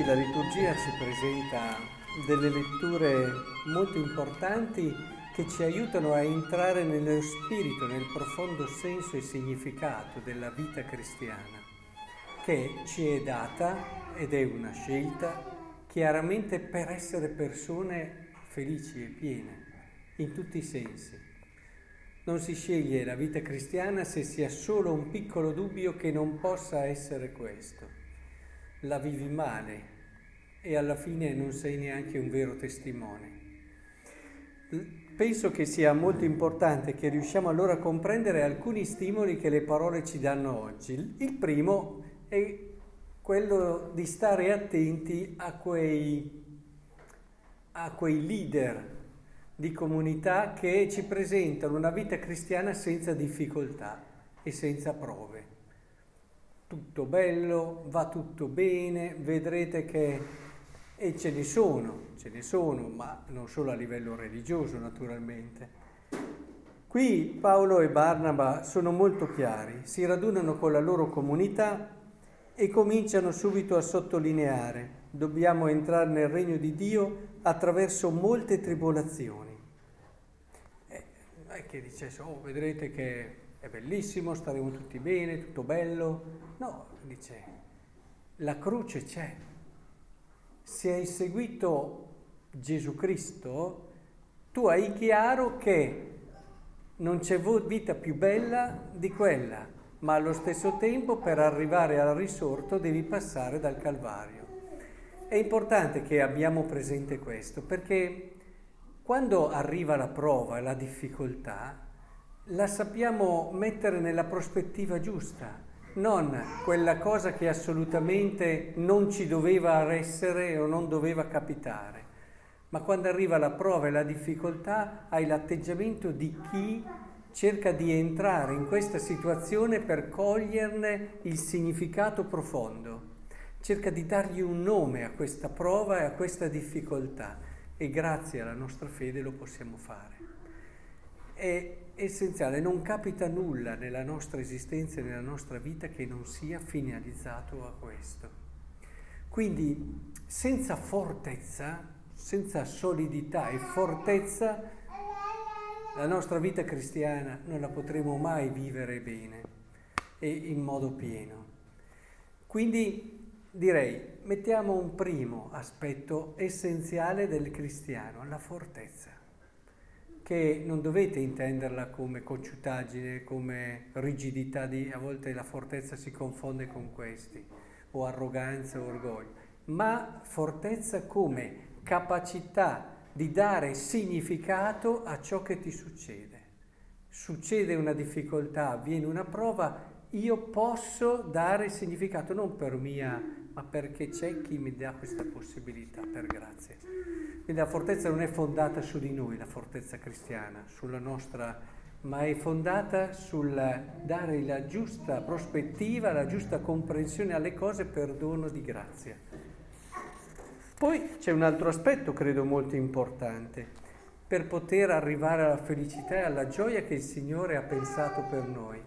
Oggi la liturgia ci presenta delle letture molto importanti che ci aiutano a entrare nello spirito, nel profondo senso e significato della vita cristiana, che ci è data ed è una scelta chiaramente per essere persone felici e piene, in tutti i sensi. Non si sceglie la vita cristiana se si ha solo un piccolo dubbio che non possa essere questo la vivi male e alla fine non sei neanche un vero testimone. Penso che sia molto importante che riusciamo allora a comprendere alcuni stimoli che le parole ci danno oggi. Il primo è quello di stare attenti a quei, a quei leader di comunità che ci presentano una vita cristiana senza difficoltà e senza prove tutto bello, va tutto bene, vedrete che... E ce ne sono, ce ne sono, ma non solo a livello religioso naturalmente. Qui Paolo e Barnaba sono molto chiari, si radunano con la loro comunità e cominciano subito a sottolineare, dobbiamo entrare nel regno di Dio attraverso molte tribolazioni. Eh, non è che dice, oh, vedrete che è bellissimo, staremo tutti bene, tutto bello. No, dice, la croce c'è. Se hai seguito Gesù Cristo, tu hai chiaro che non c'è vita più bella di quella, ma allo stesso tempo per arrivare al risorto devi passare dal Calvario. È importante che abbiamo presente questo, perché quando arriva la prova e la difficoltà, la sappiamo mettere nella prospettiva giusta, non quella cosa che assolutamente non ci doveva essere o non doveva capitare, ma quando arriva la prova e la difficoltà hai l'atteggiamento di chi cerca di entrare in questa situazione per coglierne il significato profondo, cerca di dargli un nome a questa prova e a questa difficoltà e grazie alla nostra fede lo possiamo fare. È essenziale, non capita nulla nella nostra esistenza e nella nostra vita che non sia finalizzato a questo. Quindi senza fortezza, senza solidità e fortezza, la nostra vita cristiana non la potremo mai vivere bene e in modo pieno. Quindi direi, mettiamo un primo aspetto essenziale del cristiano, la fortezza che non dovete intenderla come cocciutaggine, come rigidità di, a volte la fortezza si confonde con questi, o arroganza o orgoglio, ma fortezza come capacità di dare significato a ciò che ti succede. Succede una difficoltà, avviene una prova, io posso dare significato non per mia, ma perché c'è chi mi dà questa possibilità, per grazia. Quindi la fortezza non è fondata su di noi, la fortezza cristiana, sulla nostra, ma è fondata sul dare la giusta prospettiva, la giusta comprensione alle cose per dono di grazia. Poi c'è un altro aspetto, credo, molto importante, per poter arrivare alla felicità e alla gioia che il Signore ha pensato per noi.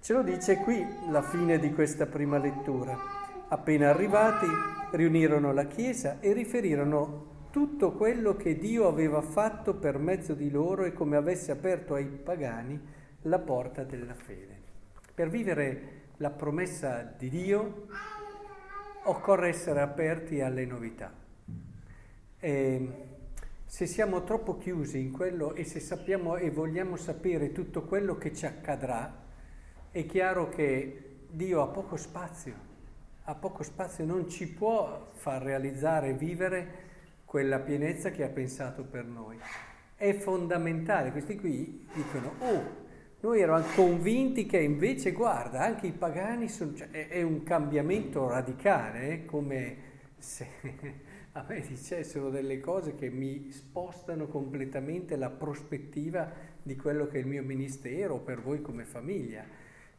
Ce lo dice qui la fine di questa prima lettura. Appena arrivati, riunirono la Chiesa e riferirono tutto quello che Dio aveva fatto per mezzo di loro e come avesse aperto ai pagani la porta della fede. Per vivere la promessa di Dio occorre essere aperti alle novità. E se siamo troppo chiusi in quello e se sappiamo e vogliamo sapere tutto quello che ci accadrà, è chiaro che Dio ha poco spazio, ha poco spazio, non ci può far realizzare e vivere quella pienezza che ha pensato per noi. È fondamentale, questi qui dicono, oh, noi eravamo convinti che invece, guarda, anche i pagani sono, cioè, è, un cambiamento radicale, eh? come se a me dicessero delle cose che mi spostano completamente la prospettiva di quello che è il mio ministero per voi come famiglia,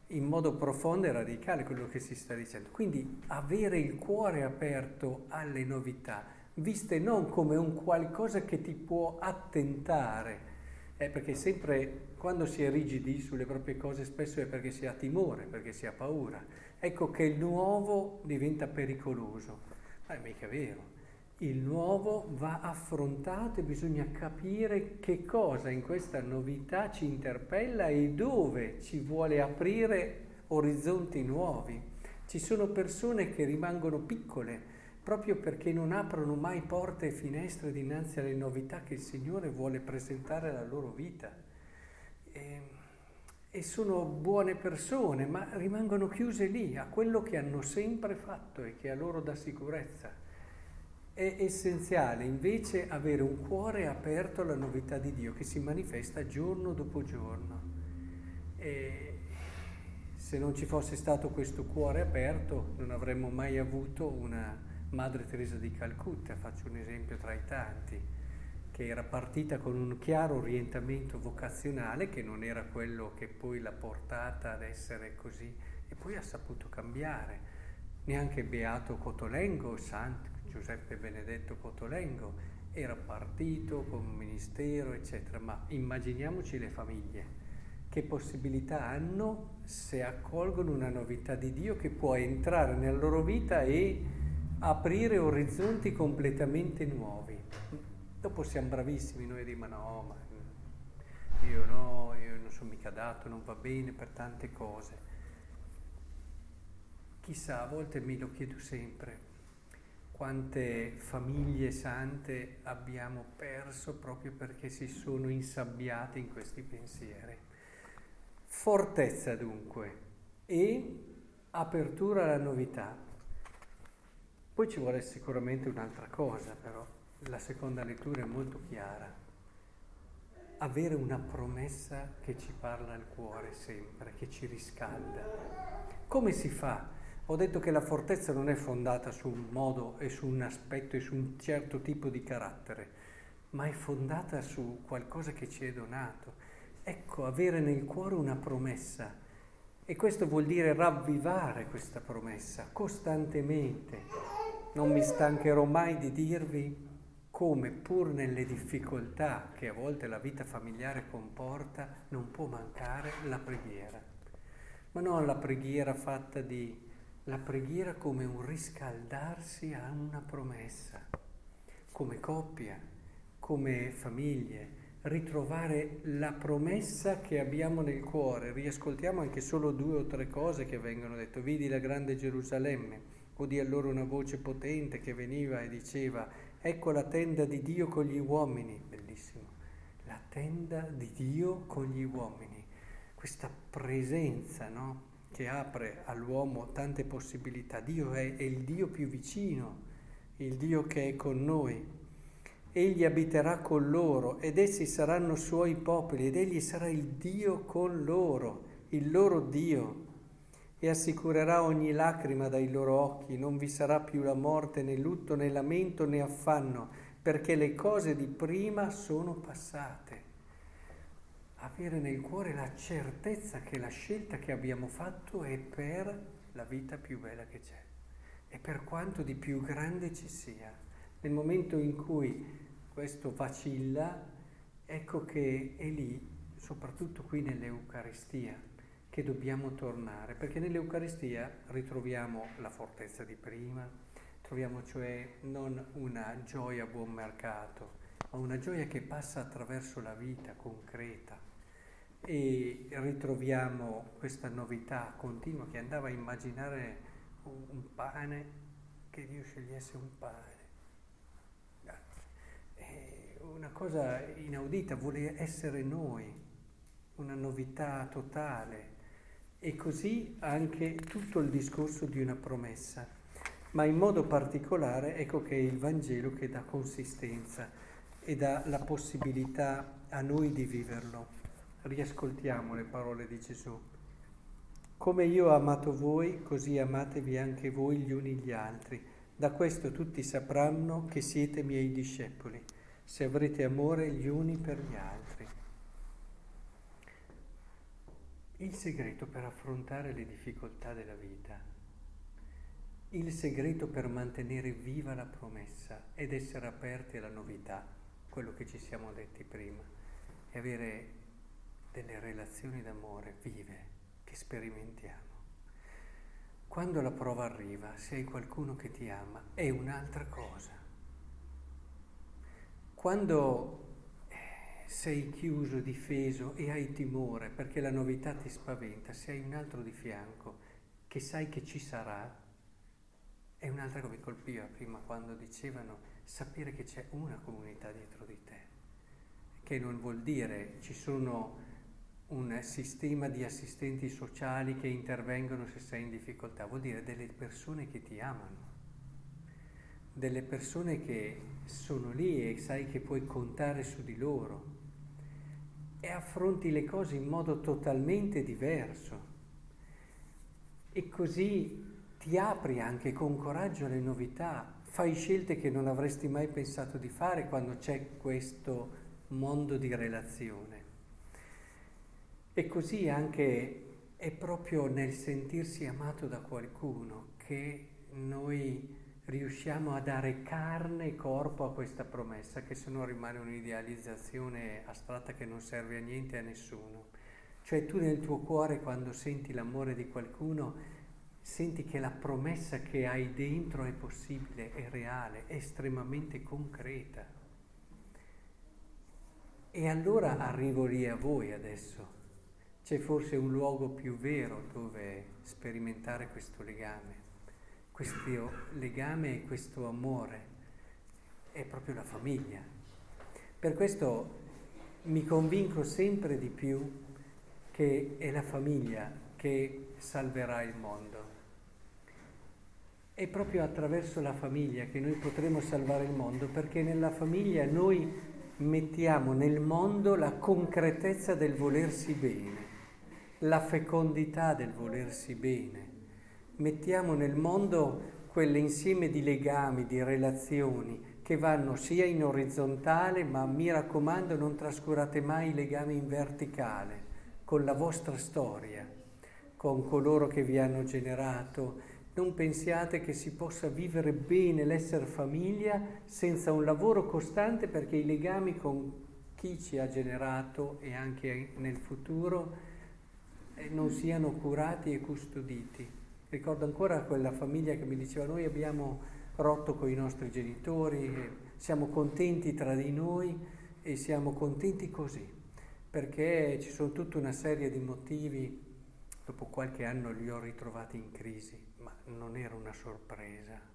in modo profondo e radicale quello che si sta dicendo. Quindi avere il cuore aperto alle novità, viste non come un qualcosa che ti può attentare, eh, perché sempre quando si è rigidi sulle proprie cose spesso è perché si ha timore, perché si ha paura. Ecco che il nuovo diventa pericoloso, Ma è mica vero. Il nuovo va affrontato e bisogna capire che cosa in questa novità ci interpella e dove ci vuole aprire orizzonti nuovi. Ci sono persone che rimangono piccole proprio perché non aprono mai porte e finestre dinanzi alle novità che il Signore vuole presentare alla loro vita. E, e sono buone persone, ma rimangono chiuse lì a quello che hanno sempre fatto e che a loro dà sicurezza. È essenziale invece avere un cuore aperto alla novità di Dio che si manifesta giorno dopo giorno. E se non ci fosse stato questo cuore aperto non avremmo mai avuto una Madre Teresa di Calcutta, faccio un esempio tra i tanti, che era partita con un chiaro orientamento vocazionale che non era quello che poi l'ha portata ad essere così e poi ha saputo cambiare. Neanche Beato Cotolengo, Santo Giuseppe Benedetto Cotolengo, era partito con un ministero, eccetera, ma immaginiamoci le famiglie. Che possibilità hanno se accolgono una novità di Dio che può entrare nella loro vita e aprire orizzonti completamente nuovi. Dopo siamo bravissimi noi a no, ma io no, io non sono mica dato, non va bene per tante cose. Chissà, a volte mi lo chiedo sempre, quante famiglie sante abbiamo perso proprio perché si sono insabbiate in questi pensieri. Fortezza dunque e apertura alla novità. Poi ci vuole sicuramente un'altra cosa, però la seconda lettura è molto chiara. Avere una promessa che ci parla al cuore sempre, che ci riscalda. Come si fa? Ho detto che la fortezza non è fondata su un modo e su un aspetto e su un certo tipo di carattere, ma è fondata su qualcosa che ci è donato. Ecco, avere nel cuore una promessa. E questo vuol dire ravvivare questa promessa costantemente non mi stancherò mai di dirvi come pur nelle difficoltà che a volte la vita familiare comporta non può mancare la preghiera. Ma non la preghiera fatta di... la preghiera come un riscaldarsi a una promessa, come coppia, come famiglie, ritrovare la promessa che abbiamo nel cuore. Riascoltiamo anche solo due o tre cose che vengono dette. Vidi la grande Gerusalemme udì allora una voce potente che veniva e diceva, ecco la tenda di Dio con gli uomini, bellissimo, la tenda di Dio con gli uomini, questa presenza no? Che apre all'uomo tante possibilità. Dio è, è il Dio più vicino, il Dio che è con noi. Egli abiterà con loro ed essi saranno suoi popoli ed egli sarà il Dio con loro, il loro Dio e assicurerà ogni lacrima dai loro occhi, non vi sarà più la morte, né lutto, né lamento, né affanno, perché le cose di prima sono passate. Avere nel cuore la certezza che la scelta che abbiamo fatto è per la vita più bella che c'è e per quanto di più grande ci sia. Nel momento in cui questo vacilla, ecco che è lì, soprattutto qui nell'Eucaristia, che dobbiamo tornare, perché nell'Eucaristia ritroviamo la fortezza di prima, troviamo cioè non una gioia a buon mercato, ma una gioia che passa attraverso la vita concreta e ritroviamo questa novità continua che andava a immaginare un pane, che Dio scegliesse un pane. È una cosa inaudita, vuole essere noi, una novità totale e così anche tutto il discorso di una promessa. Ma in modo particolare ecco che è il Vangelo che dà consistenza e dà la possibilità a noi di viverlo. Riascoltiamo le parole di Gesù. Come io ho amato voi, così amatevi anche voi gli uni gli altri. Da questo tutti sapranno che siete miei discepoli, se avrete amore gli uni per gli altri. Il segreto per affrontare le difficoltà della vita, il segreto per mantenere viva la promessa ed essere aperti alla novità, quello che ci siamo detti prima, è avere delle relazioni d'amore vive che sperimentiamo. quando la prova arriva, se hai qualcuno che ti ama, è un'altra cosa. Quando sei chiuso, difeso e hai timore perché la novità ti spaventa, se hai un altro di fianco che sai che ci sarà, è un'altra che mi colpiva prima quando dicevano sapere che c'è una comunità dietro di te, che non vuol dire ci sono un sistema di assistenti sociali che intervengono se sei in difficoltà, vuol dire delle persone che ti amano, delle persone che sono lì e sai che puoi contare su di loro e affronti le cose in modo totalmente diverso. E così ti apri anche con coraggio alle novità, fai scelte che non avresti mai pensato di fare quando c'è questo mondo di relazione. E così anche è proprio nel sentirsi amato da qualcuno che noi riusciamo a dare carne e corpo a questa promessa, che se no rimane un'idealizzazione astratta che non serve a niente a nessuno. Cioè tu nel tuo cuore quando senti l'amore di qualcuno, senti che la promessa che hai dentro è possibile, è reale, è estremamente concreta. E allora arrivo lì a voi adesso. C'è forse un luogo più vero dove sperimentare questo legame questo legame e questo amore è proprio la famiglia. Per questo mi convinco sempre di più che è la famiglia che salverà il mondo. È proprio attraverso la famiglia che noi potremo salvare il mondo perché nella famiglia noi mettiamo nel mondo la concretezza del volersi bene, la fecondità del volersi bene mettiamo nel mondo quell'insieme di legami, di relazioni che vanno sia in orizzontale, ma mi raccomando non trascurate mai i legami in verticale, con la vostra storia, con coloro che vi hanno generato. Non pensiate che si possa vivere bene l'essere famiglia senza un lavoro costante perché i legami con chi ci ha generato e anche nel futuro non siano curati e custoditi. Ricordo ancora quella famiglia che mi diceva noi abbiamo rotto con i nostri genitori, siamo contenti tra di noi e siamo contenti così, perché ci sono tutta una serie di motivi, dopo qualche anno li ho ritrovati in crisi, ma non era una sorpresa.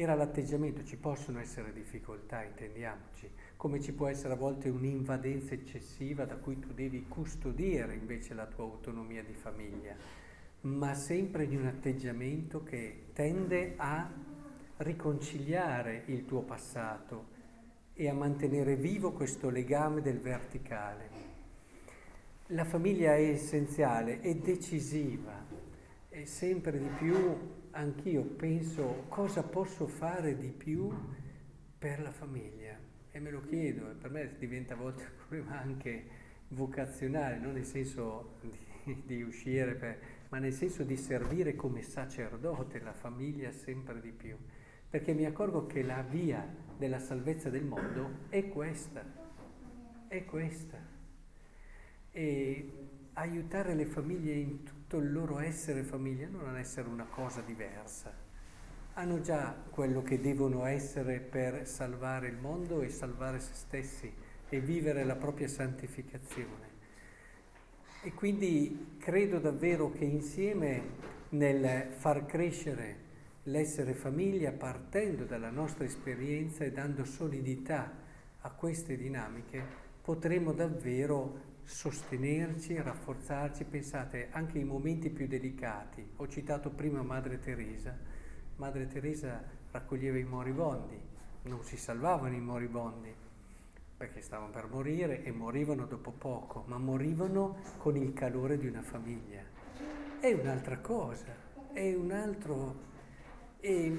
Era l'atteggiamento, ci possono essere difficoltà, intendiamoci, come ci può essere a volte un'invadenza eccessiva da cui tu devi custodire invece la tua autonomia di famiglia ma sempre di un atteggiamento che tende a riconciliare il tuo passato e a mantenere vivo questo legame del verticale. La famiglia è essenziale, è decisiva e sempre di più anch'io penso cosa posso fare di più per la famiglia e me lo chiedo e per me diventa a volte un problema anche vocazionale, non nel senso di, di uscire per ma nel senso di servire come sacerdote la famiglia sempre di più, perché mi accorgo che la via della salvezza del mondo è questa, è questa. E aiutare le famiglie in tutto il loro essere famiglia, non essere una cosa diversa. Hanno già quello che devono essere per salvare il mondo e salvare se stessi e vivere la propria santificazione. E quindi credo davvero che insieme nel far crescere l'essere famiglia, partendo dalla nostra esperienza e dando solidità a queste dinamiche, potremo davvero sostenerci, rafforzarci. Pensate, anche i momenti più delicati. Ho citato prima Madre Teresa. Madre Teresa raccoglieva i moribondi, non si salvavano i moribondi, perché stavano per morire e morivano dopo poco, ma morivano con il calore di una famiglia. È un'altra cosa, è un altro... E,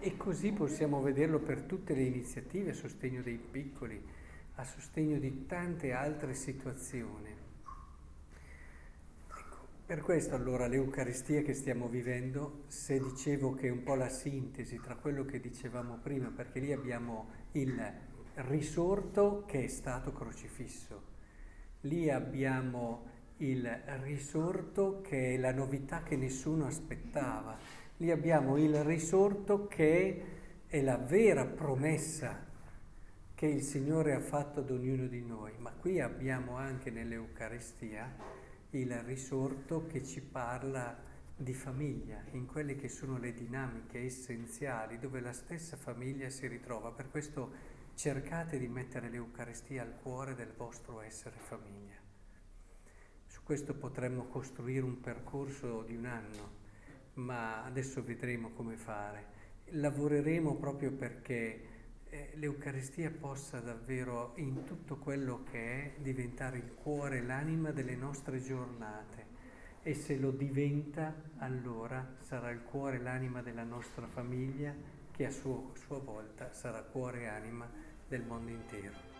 e così possiamo vederlo per tutte le iniziative a sostegno dei piccoli, a sostegno di tante altre situazioni. Ecco, per questo allora l'Eucaristia che stiamo vivendo, se dicevo che è un po' la sintesi tra quello che dicevamo prima, perché lì abbiamo il risorto che è stato crocifisso. Lì abbiamo il risorto che è la novità che nessuno aspettava. Lì abbiamo il risorto che è la vera promessa che il Signore ha fatto ad ognuno di noi, ma qui abbiamo anche nell'Eucaristia il risorto che ci parla di famiglia, in quelle che sono le dinamiche essenziali dove la stessa famiglia si ritrova. Per questo cercate di mettere l'Eucaristia al cuore del vostro essere famiglia. Su questo potremmo costruire un percorso di un anno, ma adesso vedremo come fare. Lavoreremo proprio perché eh, l'Eucaristia possa davvero in tutto quello che è diventare il cuore, l'anima delle nostre giornate e se lo diventa allora sarà il cuore, l'anima della nostra famiglia che a suo, sua volta sarà cuore e anima del mondo intero.